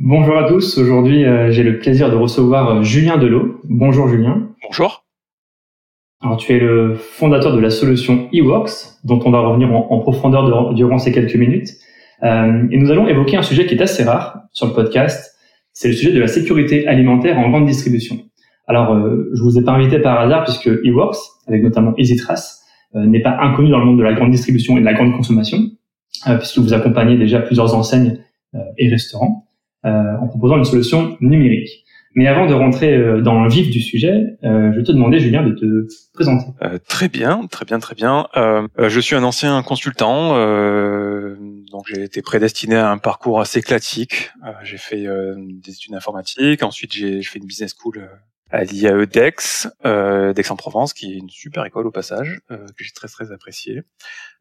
Bonjour à tous. Aujourd'hui, euh, j'ai le plaisir de recevoir euh, Julien Delot. Bonjour Julien. Bonjour. Alors, tu es le fondateur de la solution eWorks, dont on va revenir en, profondeur durant ces quelques minutes. Euh, et nous allons évoquer un sujet qui est assez rare sur le podcast. C'est le sujet de la sécurité alimentaire en grande distribution. Alors, je vous ai pas invité par hasard puisque eWorks, avec notamment EasyTrace, n'est pas inconnu dans le monde de la grande distribution et de la grande consommation, puisque vous accompagnez déjà plusieurs enseignes et restaurants. Euh, en proposant une solution numérique. Mais avant de rentrer euh, dans le vif du sujet, euh, je vais te demander, Julien, de te présenter. Euh, très bien, très bien, très bien. Euh, je suis un ancien consultant, euh, donc j'ai été prédestiné à un parcours assez classique. j'ai fait des études informatiques, ensuite j'ai fait une business school à l'IAE d'Aix, euh, d'Aix-en-Provence, qui est une super école au passage, euh, que j'ai très très apprécié.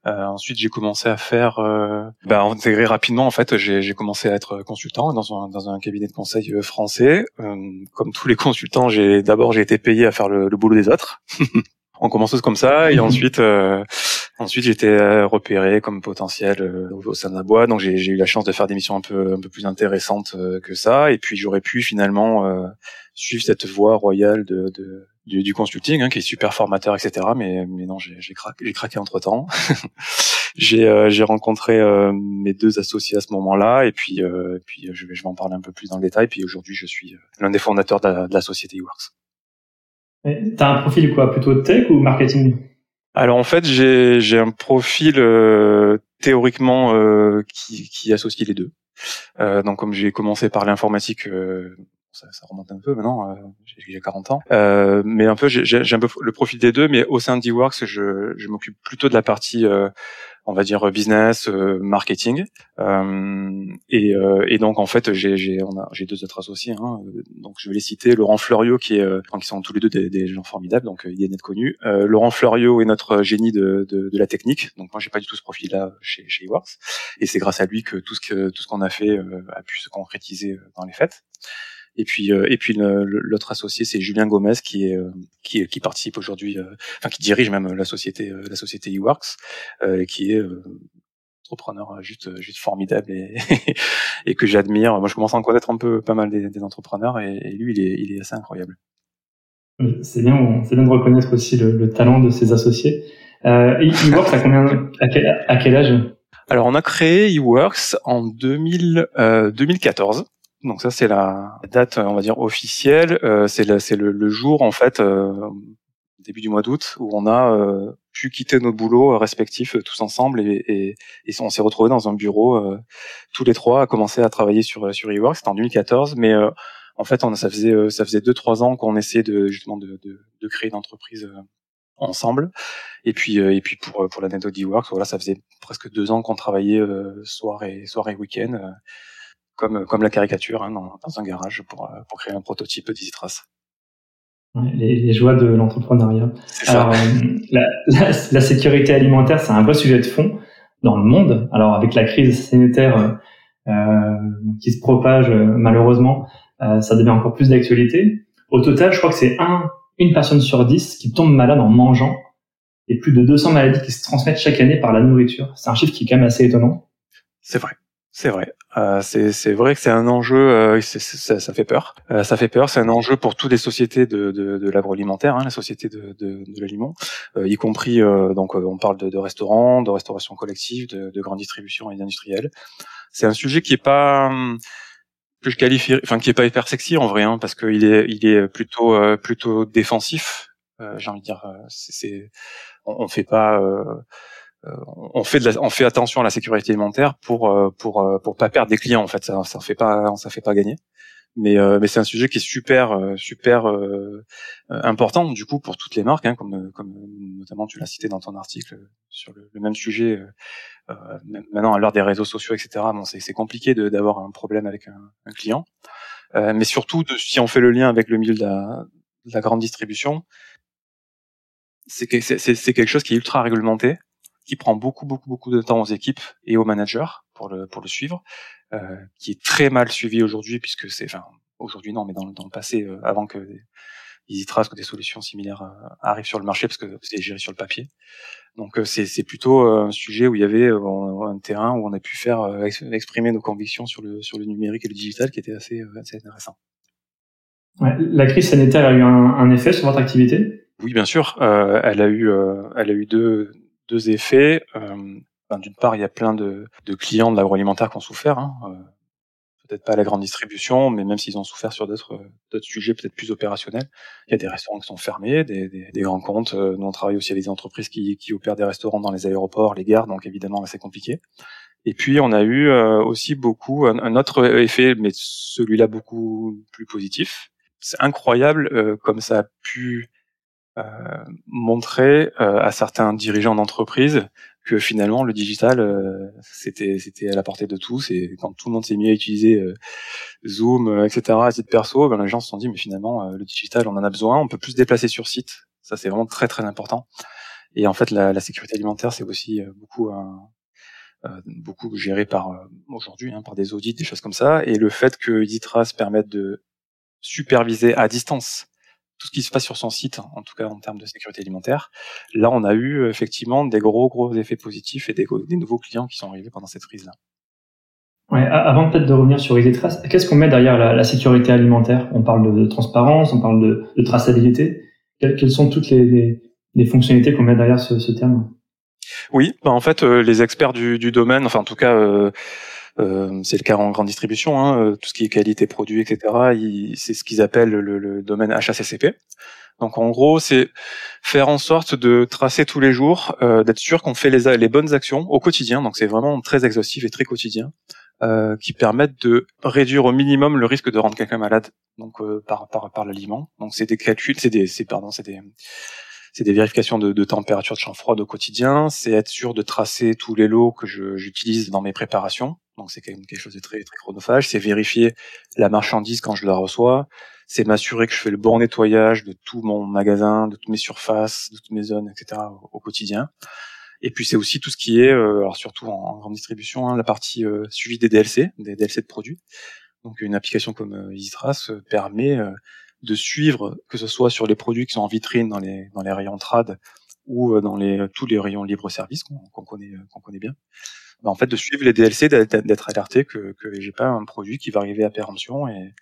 Euh, ensuite, j'ai commencé à faire, euh, bah, intégrer rapidement. En fait, j'ai commencé à être consultant dans un, dans un cabinet de conseil euh, français. Euh, comme tous les consultants, j'ai d'abord j'ai été payé à faire le, le boulot des autres. On commence comme ça, et ensuite, euh, ensuite j'étais repéré comme potentiel au sein de la boîte. Donc j'ai eu la chance de faire des missions un peu un peu plus intéressantes que ça. Et puis j'aurais pu finalement suivre cette voie royale de, de du, consulting, hein, qui est super formateur, etc. Mais, mais non, j'ai craqué, j'ai craqué entre temps. j'ai euh, rencontré euh, mes deux associés à ce moment-là, et puis euh, puis je vais je vais en parler un peu plus dans le détail. Puis aujourd'hui, je suis l'un des fondateurs de la, de la société eWorks. T'as un profil quoi, plutôt tech ou marketing? Alors en fait, j'ai un profil théoriquement qui qui associe les deux. donc comme j'ai commencé par l'informatique ça, ça, remonte un peu maintenant, euh, j'ai 40 ans. Euh, mais un peu, j'ai un peu le profil des deux, mais au sein d'eWorks, je, je m'occupe plutôt de la partie, euh, on va dire business, euh, marketing. Euh, et, euh, et, donc en fait, j'ai deux autres associés. Hein, donc je vais les citer. Laurent Fleuriot, qui est, qui sont tous les deux des, des gens formidables, donc il est net connu. Laurent Fleuriot est notre génie de, de, de la technique. Donc moi, j'ai pas du tout ce profil-là chez, chez eWorks. Et c'est grâce à lui que tout ce que tout ce qu'on a fait a pu se concrétiser dans les fêtes. Et puis euh, et puis l'autre associé c'est Julien Gomez qui est euh, qui, qui participe aujourd'hui, euh, enfin qui dirige même la société la société eWorks, qui est entrepreneur juste juste formidable et, et que j'admire. Moi, je commence à en connaître un peu pas mal des, des entrepreneurs et, lui, il est, il est assez incroyable. C'est bien, c'est bien de reconnaître aussi le, le talent de ses associés. Euh, eWorks, à combien, à quel, à quel âge? Alors, on a créé eWorks en 2000, euh, 2014. Donc ça c'est la date, on va dire officielle. Euh, c'est le, le, jour en fait, euh, début du mois d'août, où on a euh, pu quitter nos boulots respectifs tous ensemble et, et, et on s'est retrouvés dans un bureau tous les trois à commencer à travailler sur sur eWork. C'était en 2014, mais en fait on ça faisait ça faisait deux trois ans qu'on essayait de justement de, de, de créer une entreprise ensemble. Et puis et puis pour pour l'anecdote d'eWorks, voilà, ça faisait presque deux ans qu'on travaillait soir et soir et week-end comme comme la caricature hein, dans, dans, un garage pour euh, pour créer un prototype d'EasyTrace. Les, les, joies de l'entrepreneuriat. Alors, euh, la, la, la, sécurité alimentaire, c'est un vrai sujet de fond dans le monde. Alors, avec la crise sanitaire euh, qui se propage malheureusement, euh, ça devient encore plus d'actualité. Au total, je crois que c'est un, une personne sur dix qui tombe malade en mangeant et plus de 200 maladies qui se transmettent chaque année par la nourriture. C'est un chiffre qui est quand même assez étonnant. C'est vrai. C'est vrai. Euh, c'est vrai que c'est un enjeu, euh, ça, ça, fait peur. Euh, ça fait peur. C'est un enjeu pour toutes les sociétés de, de, de l'agroalimentaire, hein, la société de, de, de l'aliment, euh, y compris donc on parle de, de, restaurants, de restauration collective, de, de grande distribution et d'industriel. C'est un sujet qui est pas que je qualifie, enfin qui est pas hyper sexy en vrai, hein, parce qu'il est il est plutôt plutôt défensif. J'ai envie de dire, c'est on, on fait pas euh, on fait de la, on fait attention à la sécurité alimentaire pour euh, pour euh, pour pas perdre des clients en fait. Ça ça fait pas ça fait pas gagner. Mais mais c'est un sujet qui est super super important du coup pour toutes les marques hein, comme comme notamment tu l'as cité dans ton article sur le, même sujet maintenant à l'heure des réseaux sociaux etc bon c'est c'est compliqué d'avoir un problème avec un, un client. Mais surtout de, si on fait le lien avec le milieu de la, de la grande distribution c'est c'est quelque chose qui est ultra réglementé qui prend beaucoup beaucoup beaucoup de temps aux équipes et aux managers pour le pour le suivre, euh, qui est très mal suivi aujourd'hui puisque c'est enfin aujourd'hui non mais dans, dans le passé euh, avant que EasyTrace que des solutions similaires arrivent sur le marché parce que c'est géré sur le papier. Donc c'est plutôt un sujet où il y avait un terrain où on a pu faire exprimer nos convictions sur le sur le numérique et le digital qui était assez, assez intéressant. Ouais, la crise sanitaire a eu un, un, effet sur votre activité? Oui, bien sûr. Euh, elle a eu, euh, elle a eu deux, deux effets. Euh, D'une part, il y a plein de, de clients de l'agroalimentaire qui ont souffert. Hein. Euh, peut-être pas la grande distribution, mais même s'ils ont souffert sur d'autres sujets peut-être plus opérationnels. Il y a des restaurants qui sont fermés, des, des, grands comptes. Euh, nous, on travaille aussi avec des entreprises qui, qui opèrent des restaurants dans les aéroports, les gares, donc évidemment, c'est compliqué. Et puis on a eu aussi beaucoup un, autre effet, mais celui-là beaucoup plus positif, c'est incroyable comme ça a pu montrer euh, à certains dirigeants d'entreprise que finalement le digital c'était c'était à la portée de tous et quand tout le monde s'est mis à utiliser Zoom etc à perso ben les gens se sont dit mais finalement le digital on en a besoin on peut plus se déplacer sur site. Ça c'est vraiment très très important. Et en fait la, la sécurité alimentaire c'est aussi beaucoup beaucoup géré par aujourd'hui hein, par des audits des choses comme ça. Et le fait que EasyTrace permette de superviser à distance tout ce qui se passe sur son site, en tout cas en termes de sécurité alimentaire. Là, on a eu effectivement des gros gros effets positifs et des, nouveaux clients qui sont arrivés pendant cette crise-là. Ouais, avant peut-être de revenir sur EasyTrace, qu'est-ce qu'on met derrière la, sécurité alimentaire? On parle de, transparence, on parle de, traçabilité. Quelles, sont toutes les, fonctionnalités qu'on met derrière ce, terme? Oui, bah en fait, euh, les experts du, domaine, enfin en tout cas, euh, euh, c'est le cas en grande distribution, hein, euh, tout ce qui est qualité produit, etc. C'est ce qu'ils appellent le, domaine HACCP. Donc en gros, c'est faire en sorte de tracer tous les jours, euh, d'être sûr qu'on fait les, les, bonnes actions au quotidien. Donc c'est vraiment très exhaustif et très quotidien, euh, qui permettent de réduire au minimum le risque de rendre quelqu'un malade. Donc par par, par l'aliment. Donc c'est des calculs, c'est des, c'est pardon, c'est des c'est des vérifications de, de, température de champ froid au quotidien, c'est être sûr de tracer tous les lots que j'utilise dans mes préparations, donc c'est quand même quelque chose de très très chronophage, c'est vérifier la marchandise quand je la reçois, c'est m'assurer que je fais le bon nettoyage de tout mon magasin, de toutes mes surfaces, de toutes mes zones, etc. au, quotidien. Et puis c'est aussi tout ce qui est, euh, alors surtout en, grande distribution, hein, la partie euh, suivi des DLC, des DLC de produits. Donc une application comme euh, EasyTrace euh, permet de suivre, que ce soit sur les produits qui sont en vitrine dans les, dans les rayons trad ou euh, dans les, tous les rayons libre-service qu'on connaît, qu'on connaît bien, bah en fait de suivre les DLC, d'être alerté que, que j'ai pas un produit qui va arriver à péremption et,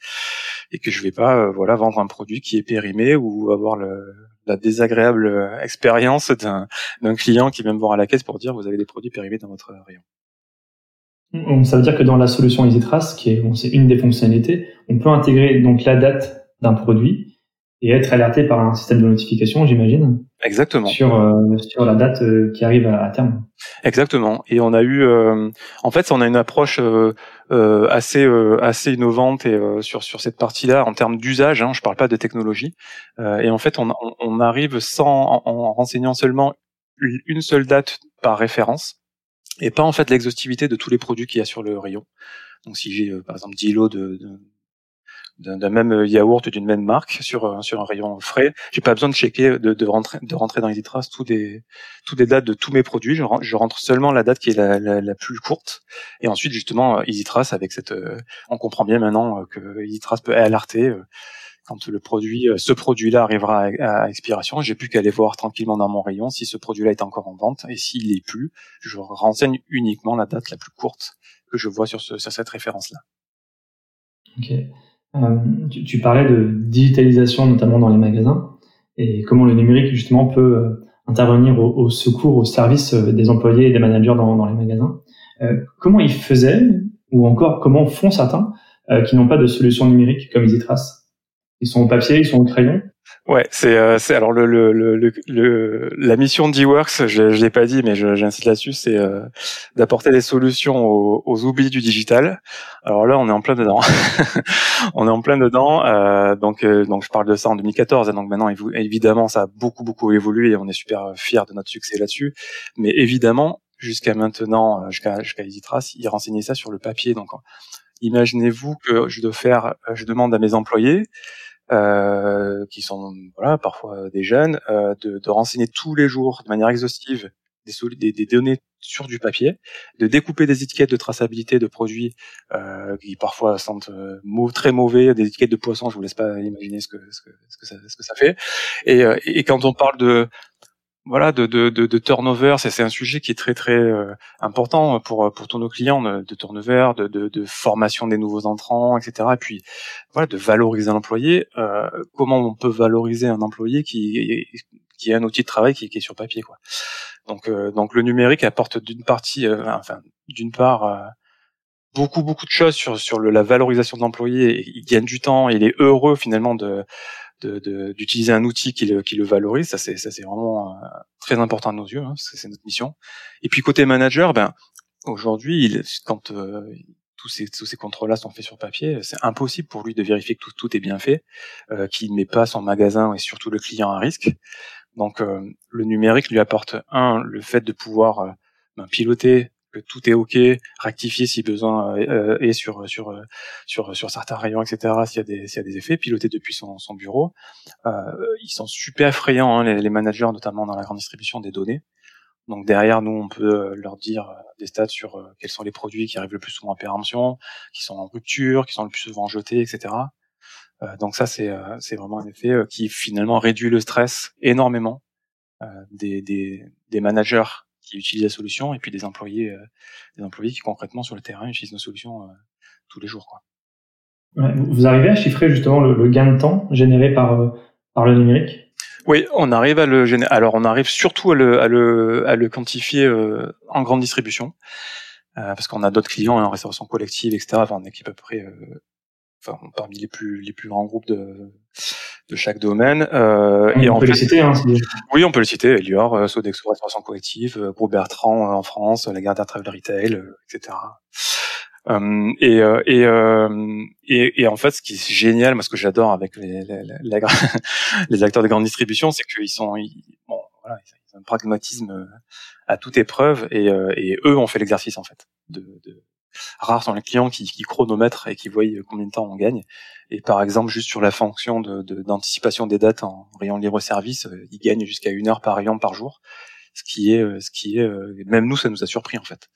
que je vais pas euh, voilà vendre un produit qui est périmé ou avoir la désagréable expérience d'un client qui vient me voir à la caisse pour dire vous avez des produits périmés dans votre rayon. Ça veut dire que dans la solution EasyTrace, qui est c'est une des fonctionnalités, on peut intégrer donc la date d'un produit et être alerté par un système de notification, j'imagine. Exactement. Sur euh, sur la date euh, qui arrive à, terme. Exactement. Et on a eu, euh, en fait, on a une approche assez assez innovante et sur sur cette partie-là en termes d'usage. Hein, je parle pas de technologie. et en fait, on, on arrive sans en, renseignant seulement une seule date par référence et pas en fait l'exhaustivité de tous les produits qu'il y a sur le rayon. Donc si j'ai par exemple 10 lots de, de, d'un même euh, yaourt d'une même marque sur euh, sur un rayon frais. J'ai pas besoin de checker de, de rentrer de rentrer dans EasyTrace tous des tous des dates de tous mes produits. Je, je rentre seulement la date qui est la, la, plus courte et ensuite justement EasyTrace avec cette euh, on comprend bien maintenant que EasyTrace peut alerter quand le produit ce produit-là arrivera à, expiration, j'ai plus qu'à aller voir tranquillement dans mon rayon si ce produit-là est encore en vente et s'il est plus, je renseigne uniquement la date la plus courte que je vois sur, ce, sur cette référence-là. Ok. Euh, tu, parlais de digitalisation notamment dans les magasins et comment le numérique justement peut euh, intervenir au, secours, au service euh, des employés et des managers dans, dans les magasins. Comment ils faisaient ou encore comment font certains qui n'ont pas de solution numérique comme EasyTrace Ils sont au papier, ils sont au crayon Ouais, c'est euh, alors le, le, le, le, la mission d'Eworks, je, je l'ai pas dit mais j'insiste là-dessus, c'est euh, d'apporter des solutions aux, aux, oublis du digital. Alors là, on est en plein dedans. on est en plein dedans. Euh, donc euh, donc je parle de ça en 2014 et donc maintenant évidemment ça a beaucoup beaucoup évolué et on est super fiers de notre succès là-dessus. Mais évidemment jusqu'à maintenant, jusqu'à jusqu'à EasyTrace, ils renseignaient ça sur le papier. Donc imaginez-vous que je dois faire, je demande à mes employés euh, qui sont voilà parfois des jeunes, euh, de, de, renseigner tous les jours de manière exhaustive des, des, données sur du papier, de découper des étiquettes de traçabilité de produits euh, qui parfois sentent euh, très mauvais, des étiquettes de poisson, je vous laisse pas imaginer ce que, ce que, ce que, ça, ce que ça fait. Et, euh, et quand on parle de voilà de, de, de, de turnover, c'est un sujet qui est très très euh, important pour pour tous nos clients de, turnover, de, de, de, formation des nouveaux entrants, etc. Et puis voilà de valoriser l'employé. Euh, comment on peut valoriser un employé qui qui est un outil de travail qui, qui est sur papier quoi. Donc, euh, donc le numérique apporte d'une partie, euh, enfin, d'une part, euh, beaucoup beaucoup de choses sur sur le, la valorisation de l'employé. Il gagne du temps, il est heureux finalement de d'utiliser un outil qui le, qui le valorise. Ça c'est ça c'est vraiment très important à nos yeux, hein, c'est notre mission. Et puis côté manager, ben aujourd'hui, quand tous ces, tous ces contrôles-là sont faits sur papier, c'est impossible pour lui de vérifier que tout, tout est bien fait, euh, qu'il ne met pas son magasin et surtout le client à risque. Donc euh, le numérique lui apporte un le fait de pouvoir euh, ben, piloter que tout est ok, rectifier si besoin euh, est sur sur sur sur certains rayons, etc. S'il y a des s'il y a des effets, piloter depuis son, son bureau. ils sont super effrayants hein, les, managers, notamment dans la grande distribution des données. Donc derrière nous, on peut leur dire des stats sur quels sont les produits qui arrivent le plus souvent en péremption, qui sont en rupture, qui sont le plus souvent jetés, etc. Euh, donc ça, c'est euh, c'est vraiment un effet euh, qui finalement réduit le stress énormément des, des, des managers qui utilisent la solution et puis des employés des employés qui concrètement sur le terrain utilisent nos solutions tous les jours. Quoi. vous arrivez à chiffrer justement le, gain de temps généré par par le numérique? Oui, on arrive à le générer. Alors on arrive surtout à le à le, à le quantifier en grande distribution parce qu'on a d'autres clients hein, en restauration collective, etc. Enfin, on équipe à peu près enfin parmi les plus les plus grands groupes de de chaque domaine. Euh, on et peut en le citer. Hein, oui, on peut le citer. Elior, euh, Sodexo Restauration Collective, euh, Groupe Bertrand euh, en France, la Lagardère Travel Retail, euh, etc. Euh, et, et, et, et, en fait, ce qui est génial, moi, ce que j'adore avec les, les, les, les, acteurs de grande distribution, c'est qu'ils sont, bon, voilà, ils ont un pragmatisme à toute épreuve, et, et eux ont fait l'exercice en fait de, de, rares sont les clients qui, qui, chronomètrent et qui voient combien de temps on gagne. Et par exemple, juste sur la fonction d'anticipation de, des dates en rayon libre service, euh, ils gagnent jusqu'à une heure par rayon par jour, ce qui est, euh, ce qui est, euh, même nous, ça nous a surpris en fait.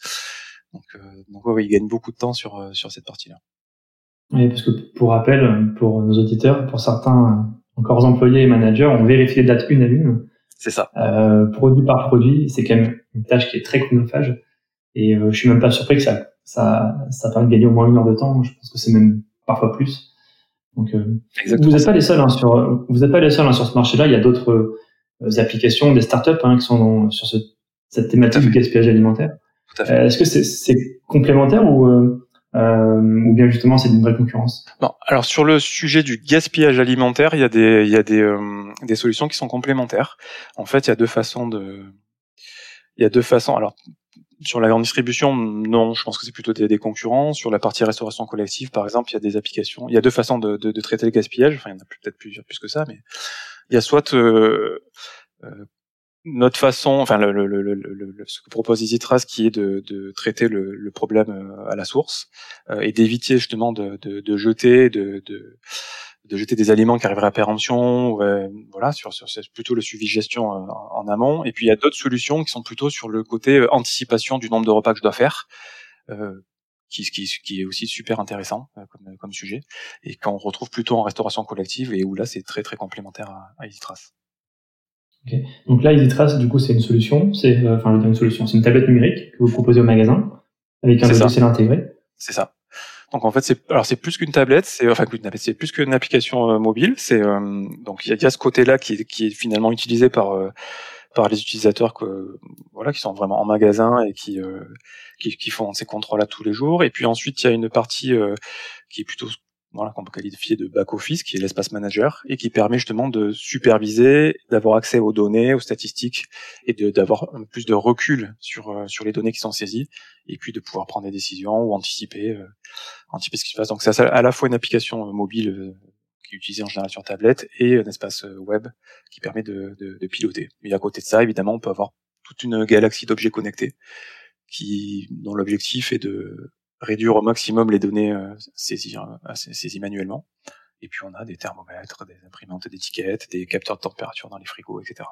Donc, donc ouais, ils gagnent beaucoup de temps sur sur cette partie-là. Oui, parce que pour rappel, pour nos auditeurs, pour certains encore employés et managers, on vérifie les dates une à une. C'est ça. Euh, produit par produit, c'est quand même une tâche qui est très chronophage. Et je suis même pas surpris que ça ça, ça permet de gagner au moins une heure de temps. Je pense que c'est même parfois plus. Donc, euh, vous n'êtes pas les seuls hein, sur, vous n'êtes pas les seuls hein, sur ce marché-là. Il y a d'autres euh, applications, des startups hein, qui sont sur ce, cette thématique du gaspillage alimentaire. Euh, est-ce que c'est complémentaire ou ou bien justement c'est une vraie concurrence? Non. Alors sur le sujet du gaspillage alimentaire, il y a des il y a des des solutions qui sont complémentaires. En fait, il y a deux façons de il y a deux façons. Alors sur la grande distribution, non, je pense que c'est plutôt des, concurrents. Sur la partie restauration collective, par exemple, il y a des applications. Il y a deux façons de traiter le gaspillage. Enfin, il y en a peut-être plusieurs plus que ça, mais il y a soit euh, euh, notre façon, enfin le, le, le, ce que propose EasyTrace, qui est de, de traiter le, problème euh, à la source et d'éviter justement de, de, jeter, de, de de jeter des aliments qui arriveraient à péremption, euh, voilà, sur, sur plutôt le suivi gestion euh, en, amont. Et puis il y a d'autres solutions qui sont plutôt sur le côté euh, anticipation du nombre de repas que je dois faire, qui, qui, qui, est aussi super intéressant comme, comme sujet, et qu'on retrouve plutôt en restauration collective et où là c'est très très complémentaire à, à. Okay. Donc là, EasyTrace, du coup, c'est une solution, c'est enfin une solution, c'est une tablette numérique que vous proposez au magasin avec un logiciel intégré. C'est ça. Donc en fait, c'est alors c'est plus qu'une tablette, c'est enfin c'est plus qu'une application euh, mobile. C'est euh, donc il y a, ce côté-là qui est, qui est finalement utilisé par euh, par les utilisateurs que voilà qui sont vraiment en magasin et qui qui, qui, font ces contrôles-là tous les jours. Et puis ensuite, il y a une partie qui est plutôt voilà, qu'on peut qualifier de back-office, qui est l'espace manager, et qui permet justement de superviser, d'avoir accès aux données, aux statistiques, et d'avoir plus de recul sur, euh, sur les données qui sont saisies, et puis de pouvoir prendre des décisions ou anticiper, euh, anticiper ce qui se passe. Donc c'est à la fois une application euh, mobile qui est utilisée en général sur tablette, et un espace web qui permet de, de, de piloter. Mais à côté de ça, évidemment, on peut avoir toute une galaxie d'objets connectés, qui, dont l'objectif est de réduire au maximum les données euh, saisies, euh, saisies manuellement. Et puis on a des thermomètres, des imprimantes d'étiquettes, des capteurs de température dans les frigos, etc.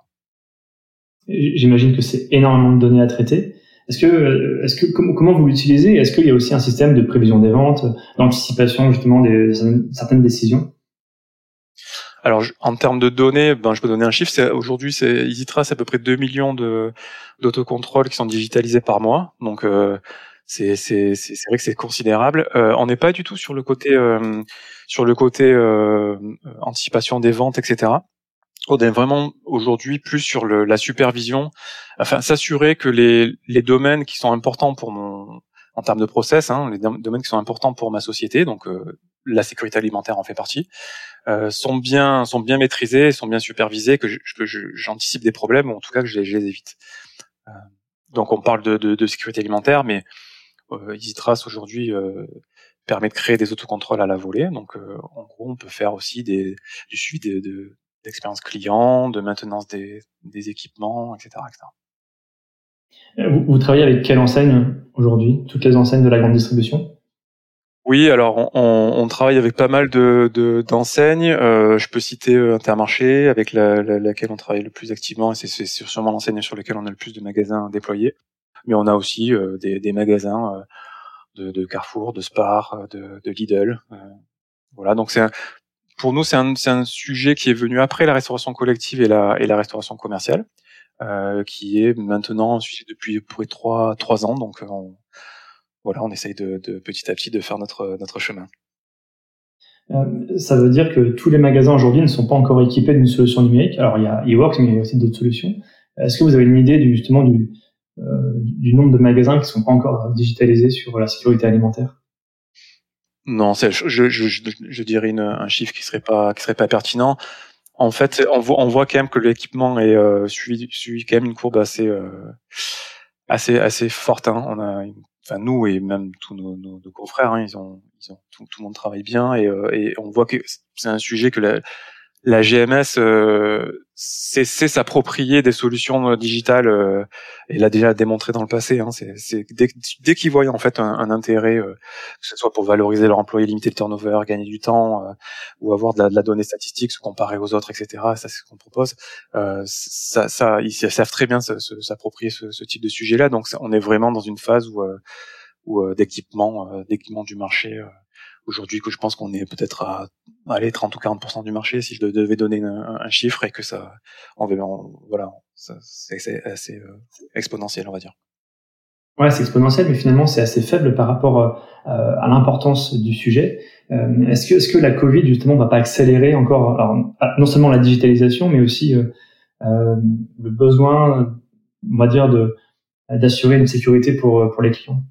J'imagine que c'est énormément de données à traiter. Est-ce que, est-ce que comment, comment vous l'utilisez? Est-ce qu'il y a aussi un système de prévision des ventes, d'anticipation justement des certaines décisions? Alors, en termes de données, ben, je peux donner un chiffre. C'est, aujourd'hui, c'est EasyTrace, à peu près 2 millions de, d'autocontrôles qui sont digitalisés par mois. Donc, euh, c'est, c'est, c'est, vrai que c'est considérable. Euh, on n'est pas du tout sur le côté, euh, sur le côté euh, anticipation des ventes, etc. On est vraiment aujourd'hui plus sur le, la supervision, enfin s'assurer que les, les domaines qui sont importants pour mon, en termes de process, hein, les domaines qui sont importants pour ma société, donc euh, la sécurité alimentaire en fait partie, euh, sont bien sont bien maîtrisés, sont bien supervisés, que j'anticipe des problèmes ou en tout cas que je les, évite. Euh, donc on parle de, de, de, sécurité alimentaire, mais euh, EasyTrace aujourd'hui euh, permet de créer des autocontrôles à la volée. Donc en gros, on peut faire aussi des, du suivi de, d'expérience client, de maintenance des, des équipements, etc., etc. Vous, vous, travaillez avec quelle enseigne aujourd'hui? Toutes les enseignes de la grande distribution? Oui, alors on, on, travaille avec pas mal de d'enseignes. euh, je peux citer euh, Intermarché, avec la, la, laquelle on travaille le plus activement, et c'est sûrement l'enseigne sur laquelle on a le plus de magasins déployés. Mais on a aussi euh, des, des, magasins euh, de, de, Carrefour, de Spar, de, de Lidl. voilà, donc c'est pour nous c'est un, un sujet qui est venu après la restauration collective et la, et la restauration commerciale. Euh, qui est maintenant suivi depuis près trois trois ans. Donc on, voilà, on essaye de, de, petit à petit de faire notre notre chemin. Euh, ça veut dire que tous les magasins aujourd'hui ne sont pas encore équipés d'une solution numérique. Alors il y a eWorks, mais il y a aussi d'autres solutions. Est-ce que vous avez une idée du, justement du, euh, du nombre de magasins qui ne sont pas encore digitalisés sur la sécurité alimentaire Non, je, dirais un chiffre qui serait serait pas pertinent en fait, on voit, quand même que l'équipement est euh, suit, suit quand même une courbe assez euh, assez assez forte. Hein. Enfin nous et même tous nos, confrères, hein, ils ont, tout, le monde travaille bien et, euh, et on voit que c'est un sujet que la, la GMS euh, sait, s'approprier des solutions euh, digitales euh, et l'a déjà démontré dans le passé. Hein, c'est, dès, dès qu'ils voient en fait un, intérêt, euh, que ce soit pour valoriser leur employé, limiter le turnover, gagner du temps ou avoir de la, de la, donnée statistique, se comparer aux autres, etc. Ça c'est ce qu'on propose. ça, ça, ils savent très bien s'approprier ce, ce, type de sujet-là. Donc on est vraiment dans une phase où, où d'équipement, d'équipement du marché aujourd'hui que je pense qu'on est peut-être à aller 30 ou 40% du marché si je devais donner un, chiffre et que ça on, voilà c'est assez euh, exponentiel on va dire. Ouais c'est exponentiel mais finalement c'est assez faible par rapport euh, à l'importance du sujet. Euh, est-ce que est-ce que la Covid justement va pas accélérer encore alors, non seulement la digitalisation mais aussi le besoin on va dire de d'assurer une sécurité pour pour les clients?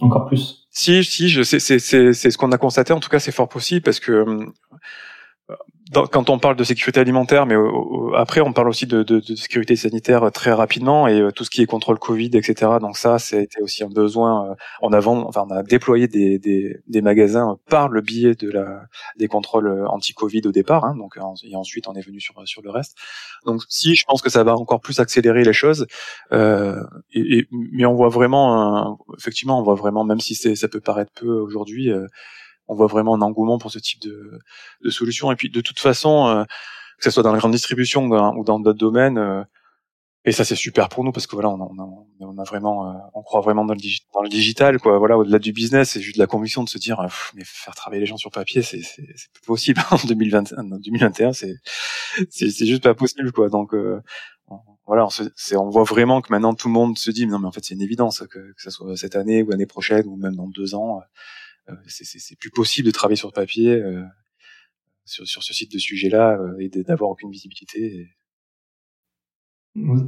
Encore plus si, si, c'est, ce qu'on a constaté. En tout cas, c'est fort possible parce que quand on parle de sécurité alimentaire, mais après on parle aussi de, sécurité sanitaire euh, très rapidement et euh, tout ce qui est contrôle Covid, etc. Donc ça, c'était aussi un besoin. Euh, en avant, enfin, on a déployé des, magasins par le biais des contrôles anti-Covid au départ. Hein, donc et ensuite on est venu sur sur le reste. Donc si, je pense que ça va encore plus accélérer les choses. Euh, mais on voit vraiment, effectivement, on voit vraiment, même si ça peut paraître peu aujourd'hui on voit vraiment un engouement pour ce type de, de solution. Et puis de toute façon, euh, que ce soit dans la grande distribution ou dans d'autres domaines, euh, et ça c'est super pour nous parce que voilà, on on a, vraiment, euh, on croit vraiment dans le, digital, quoi. Voilà, au-delà du business, c'est juste de la conviction de se dire, mais faire travailler les gens sur papier, c'est plus possible en 2020, en 2021, c'est c'est juste pas possible, quoi. Donc voilà, on, on, voit vraiment que maintenant tout le monde se dit, non mais en fait c'est une évidence que, que ça soit cette année ou l'année prochaine ou même dans deux ans euh, c'est plus possible de travailler sur papier euh, sur, sur, ce type de sujet-là euh, et d'avoir aucune visibilité.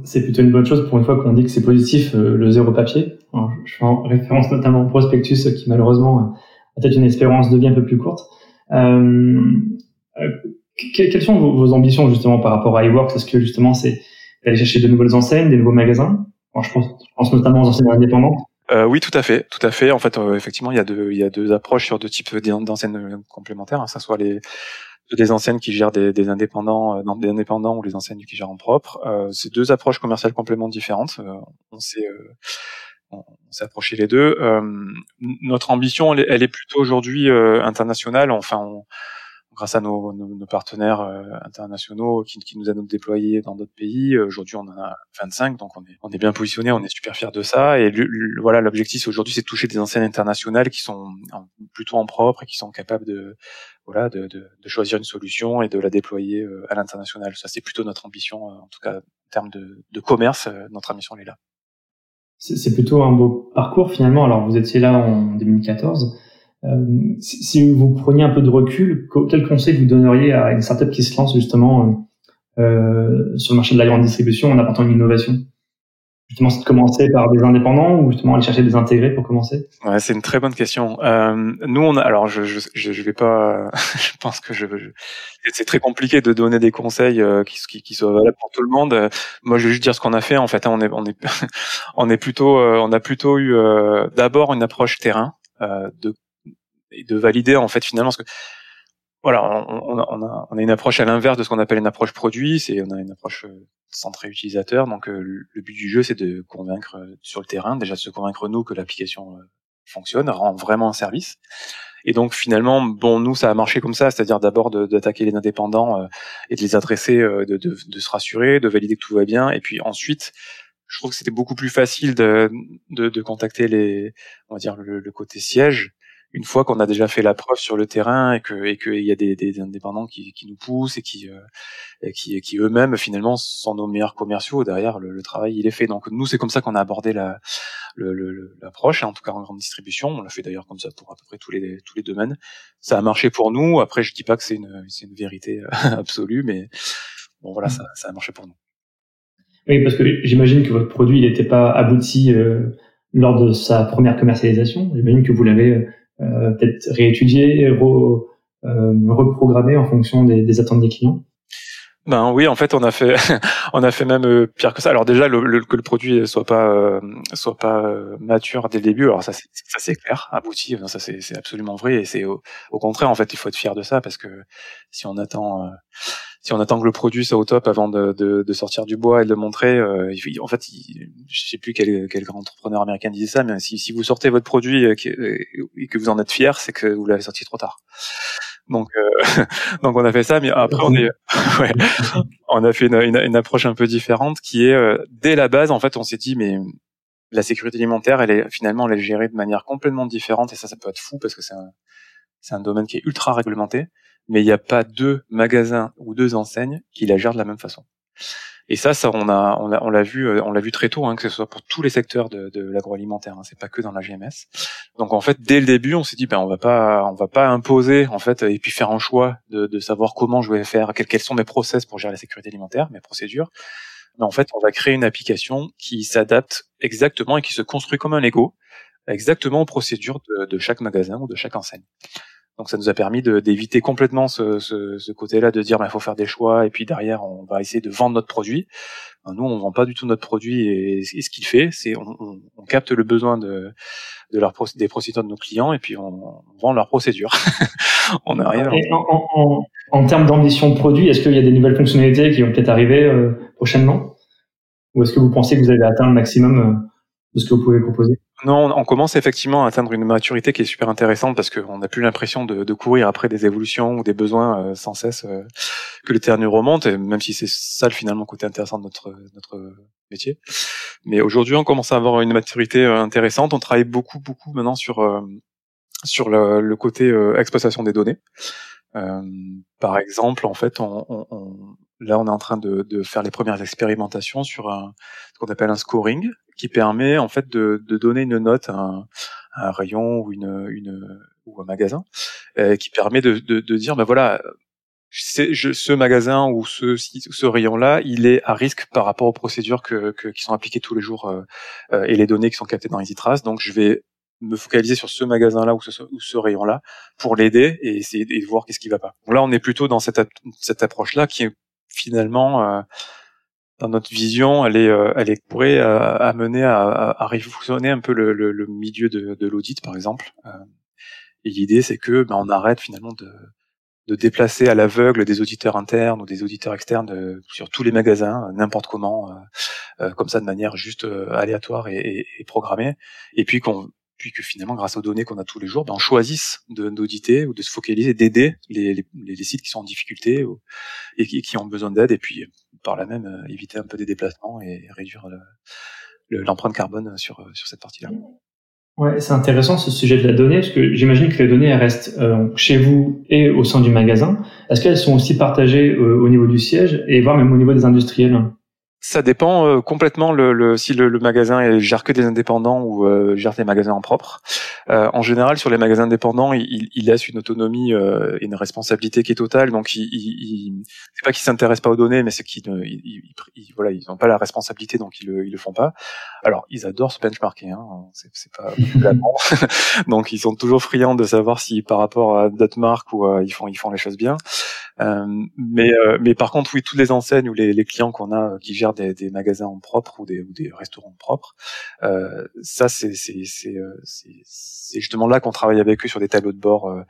C'est plutôt une bonne chose pour une fois qu'on dit que c'est positif le zéro papier. je fais en référence notamment au prospectus qui malheureusement a peut-être une espérance de vie un peu plus courte. Euh, quelles sont vos, vos, ambitions justement par rapport à iWorks? Est-ce que justement c'est d'aller chercher de nouvelles enseignes, des nouveaux magasins? Je, pense, je pense notamment aux enseignes indépendantes. Euh, oui, tout à fait, tout à fait. En fait, euh, effectivement, il y a deux, il y a deux approches sur deux types d'enseignes complémentaires. Hein, ça soit les des enseignes qui gèrent des, des indépendants, euh, des indépendants ou les enseignes qui gèrent en propre. Euh, c'est deux approches commerciales complètement différentes. Euh, on s'est on s'est approché les deux. notre ambition, elle, elle, est plutôt aujourd'hui internationale. Enfin, on, grâce à nos, nos, partenaires euh, internationaux qui, qui, nous a déployés dans d'autres pays. Aujourd'hui, on en a 25, donc on est, on est bien positionné, on est super fiers de ça. Et voilà, l'objectif aujourd'hui, c'est de toucher des enseignes internationales qui sont plutôt en propre et qui sont capables de, voilà, de, de, de choisir une solution et de la déployer euh, à l'international. Ça, c'est plutôt notre ambition, en tout cas en termes de, de commerce, notre ambition elle est là. C'est plutôt un beau parcours finalement. Alors, vous étiez là en 2014. Euh, si vous preniez un peu de recul, quel conseil vous donneriez à une startup qui se lance justement euh, sur le marché de la grande distribution en apportant une innovation? Justement, c'est de commencer par des indépendants ou justement aller chercher des intégrés pour commencer? Ouais, c'est une très bonne question. Euh, nous, on a, alors je, je, je, vais pas, je pense que je, c'est très compliqué de donner des conseils euh, qui, qui, qui, soient valables pour tout le monde. Moi, je vais juste dire ce qu'on a fait. En fait, on est, on est, on est plutôt, euh, on a plutôt eu euh, d'abord une approche terrain de et de valider en fait finalement ce que voilà, on, on, a, on a une approche à l'inverse de ce qu'on appelle une approche produit, c'est on a une approche euh, centrée utilisateur. Donc euh, le but du jeu, c'est de convaincre euh, sur le terrain, déjà de se convaincre nous que l'application fonctionne, rend vraiment un service. Et donc finalement, bon, nous ça a marché comme ça, c'est-à-dire d'abord d'attaquer les indépendants et de les adresser, de, de, de, se rassurer, de valider que tout va bien, et puis ensuite, je trouve que c'était beaucoup plus facile de, de, de, contacter les, on va dire le, le côté siège une fois qu'on a déjà fait la preuve sur le terrain et que et qu'il y a des, des, indépendants qui, qui nous poussent et qui euh, qui, qui eux-mêmes finalement sont nos meilleurs commerciaux derrière le, travail il est fait. Donc nous c'est comme ça qu'on a abordé la l'approche en tout cas en grande distribution. On l'a fait d'ailleurs comme ça pour à peu près tous les tous les domaines. Ça a marché pour nous. Après je dis pas que c'est une c'est une vérité euh, absolue mais bon voilà ça, ça a marché pour nous. Oui parce que j'imagine que votre produit il n'était pas abouti euh, lors de sa première commercialisation. J'imagine que vous l'avez euh, peut-être réétudier, re, euh, reprogrammer en fonction des, attentes des clients ben oui, en fait, on a fait, on a fait même euh, pire que ça. Alors déjà, le, que le produit soit pas, soit pas mature dès le début. Alors ça, ça c'est clair, abouti. Ça c'est absolument vrai. Et c'est au, contraire, en fait, il faut être fier de ça parce que si on attend, si on attend que le produit soit au top avant de, de, de sortir du bois et de le montrer, euh, en fait, il, je sais plus quel, quel grand entrepreneur américain disait ça, mais si, si vous sortez votre produit et que, vous en êtes fier, c'est que vous l'avez sorti trop tard. Donc, euh, donc on a fait ça, mais après on est, ouais, on a fait une, une, approche un peu différente qui est euh, dès la base, en fait, on s'est dit mais la sécurité alimentaire, elle est finalement elle est gérée de manière complètement différente et ça, ça peut être fou parce que c'est un, c'est un domaine qui est ultra réglementé mais il n'y a pas deux magasins ou deux enseignes qui la gèrent de la même façon. Et ça, ça on a, on l'a, on l'a vu, euh, on l'a vu très tôt, hein, que ce soit pour tous les secteurs de, de l'agroalimentaire. Hein, c'est pas que dans la GMS. Donc en fait, dès le début, on s'est dit, ben on va pas, on va pas imposer en fait, et puis faire un choix de, de savoir comment je vais faire, quels, quels sont mes process pour gérer la sécurité alimentaire, mes procédures. Mais en fait, on va créer une application qui s'adapte exactement et qui se construit comme un Lego, exactement aux procédures de, de chaque magasin ou de chaque enseigne. Donc ça nous a permis d'éviter complètement ce, ce, ce côté-là de dire il faut faire des choix et puis derrière on va essayer de vendre notre produit. Nous on vend pas du tout notre produit et, ce qu'il fait c'est on, on, on, capte le besoin de, de leur des procédures de nos clients et puis on, vend leur procédure. on arrive. En, en, en, termes d'ambition de produit, est-ce qu'il y a des nouvelles fonctionnalités qui vont peut-être arriver euh, prochainement? Ou est-ce que vous pensez que vous avez atteint le maximum euh, de ce que vous pouvez proposer? Non, on commence effectivement à atteindre une maturité qui est super intéressante parce qu'on n'a plus l'impression de, courir après des évolutions ou des besoins euh, sans cesse euh, que le terrain remonte, et même si c'est ça le finalement côté intéressant de notre notre métier. Mais aujourd'hui, on commence à avoir une maturité euh, intéressante. On travaille beaucoup beaucoup maintenant sur sur le, côté exploitation des données. par exemple, en fait, on, là, on est en train de, de faire les premières expérimentations sur un, ce qu'on appelle un scoring, qui permet en fait de, de donner une note à un, un, rayon ou une, une ou un magasin, euh, qui permet de, de, de dire ben voilà, je, ce magasin ou ce, ce rayon-là, il est à risque par rapport aux procédures que, que qui sont appliquées tous les jours euh, euh et les données qui sont captées dans EasyTrace. Donc, je vais me focaliser sur ce magasin-là ou ce, ou ce rayon-là pour l'aider et essayer de voir qu'est-ce qui va pas. Donc là, on est plutôt dans cette, cette approche-là qui est finalement euh, notre vision, elle est, euh, elle est pourrait euh, amener à, à, révolutionner un peu le, le, le milieu de, de l'audit, par exemple. et l'idée, c'est que ben, on arrête finalement de, de déplacer à l'aveugle des auditeurs internes ou des auditeurs externes sur tous les magasins, n'importe comment, comme ça de manière juste aléatoire et, et, et, programmée, et puis qu'on puis que finalement, grâce aux données qu'on a tous les jours, ben, on choisisse d'auditer ou de se focaliser, d'aider les, les, les, sites qui sont en difficulté et qui, qui, ont besoin d'aide, et puis par là même éviter un peu des déplacements et réduire l'empreinte carbone sur, sur cette partie-là. Ouais, c'est intéressant ce sujet de la donnée, parce que j'imagine que les données elles restent euh, chez vous et au sein du magasin. Est-ce qu'elles sont aussi partagées euh, au niveau du siège et voire même au niveau des industriels? Ça dépend euh, complètement le, le, si le, le, magasin gère que des indépendants ou euh, gère des magasins en propre. Euh, en général, sur les magasins indépendants, il, il laisse une autonomie euh, et une responsabilité qui est totale. Donc, il, il, c'est pas qu'ils s'intéressent pas aux données, mais c'est qu'ils voilà, ils n'ont pas la responsabilité, donc ils le, ils le font pas. Alors, ils adorent se benchmarker. Hein, c'est, c'est pas donc ils sont toujours friands de savoir si par rapport à d'autres marques ou ils font ils font les choses bien. Mais mais par contre, oui, toutes les enseignes ou les, les clients qu'on a qui gèrent des, des, magasins en propre ou des, ou des restaurants propres. Euh, ça, c'est c'est euh, justement là qu'on travaille avec eux sur des tableaux de bord euh,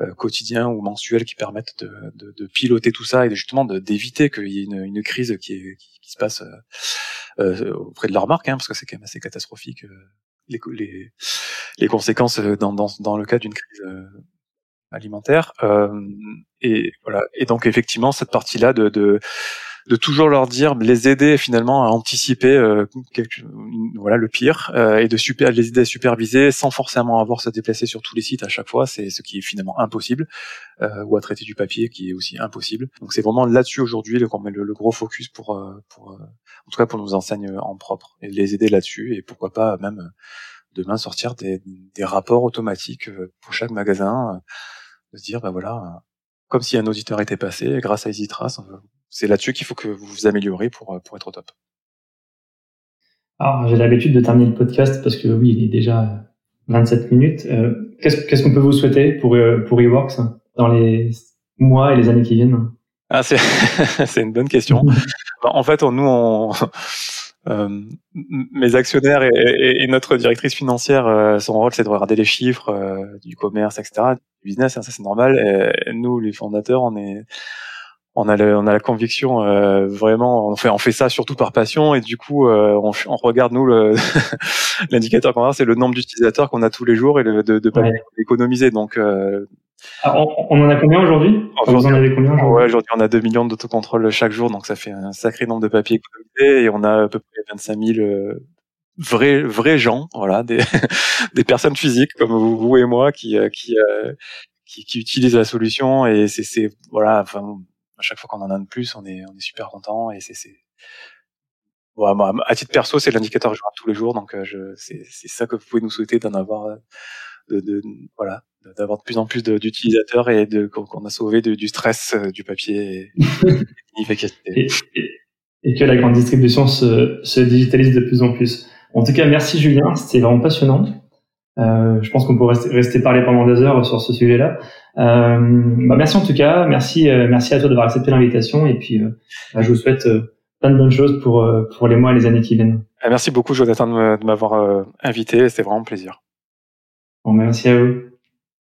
euh, quotidiens ou mensuels qui permettent de, de, de piloter tout ça et justement d'éviter qu'il y ait une, une, crise qui, est, qui, se passe euh, auprès de leur marque, hein, parce que c'est quand même assez catastrophique les, les, les conséquences dans, dans, dans le cas d'une crise alimentaire. Euh, et voilà. Et donc effectivement cette partie-là de, de de toujours leur dire, les aider finalement à anticiper euh, voilà le pire euh, et de super les aider à superviser sans forcément avoir à se déplacer sur tous les sites à chaque fois, c'est ce qui est finalement impossible euh, ou à traiter du papier qui est aussi impossible. Donc c'est vraiment là-dessus aujourd'hui qu'on met le, gros focus pour pour en tout cas pour nos enseignes en propre et les aider là-dessus et pourquoi pas même demain sortir des, des rapports automatiques pour chaque magasin de se dire bah voilà comme si un auditeur était passé grâce à EasyTrace c'est là-dessus qu'il faut que vous vous améliorez pour, euh, pour être au top. Alors, j'ai l'habitude de terminer le podcast parce que oui, il est déjà 27 minutes. Euh, qu'est-ce, qu'on peut vous souhaiter pour, euh, pour eWorks dans les mois et les années qui viennent? Ah, c'est, c'est une bonne question. en fait, nous, on, mes actionnaires et, notre directrice financière, son rôle, c'est de regarder les chiffres du commerce, etc., du business. Hein, ça, c'est normal. Et nous, les fondateurs, on est on a, on a la conviction euh, vraiment, on fait, on fait ça surtout par passion et du coup, euh, on, on, regarde nous l'indicateur qu'on a, c'est le nombre d'utilisateurs qu'on a tous les jours et de, de, pas économiser. Donc, euh, ah, on, en a combien aujourd'hui? Vous en avez combien aujourd'hui? Ouais, aujourd'hui on a 2 millions d'autocontrôle chaque jour, donc ça fait un sacré nombre de papiers économisés et on a à peu près 25 000 vrais vrais gens, voilà, des, des personnes physiques comme vous, vous et moi qui qui, qui, qui utilisent la solution et c'est voilà, enfin à chaque fois qu'on en a de plus, on est, on est super content et c'est, c'est, à titre perso, c'est l'indicateur que je tous les jours, donc euh, je, c'est, c'est ça que vous pouvez nous souhaiter d'en avoir, euh, de, de, voilà, d'avoir de plus en plus d'utilisateurs et de qu'on a sauvé du stress euh, du papier et, et, que la grande distribution se, se digitalise de plus en plus. En tout cas, merci Julien, c'était vraiment passionnant. Euh, je pense qu'on pourrait rester, parler pendant des heures sur ce sujet-là. Euh, bah merci en tout cas, merci, euh, merci à toi d'avoir accepté l'invitation et puis euh, bah, je vous souhaite plein de bonnes choses pour pour les mois et les années qui viennent. Merci beaucoup Jonathan de m'avoir invité, c'était vraiment un plaisir. Bon, merci à vous.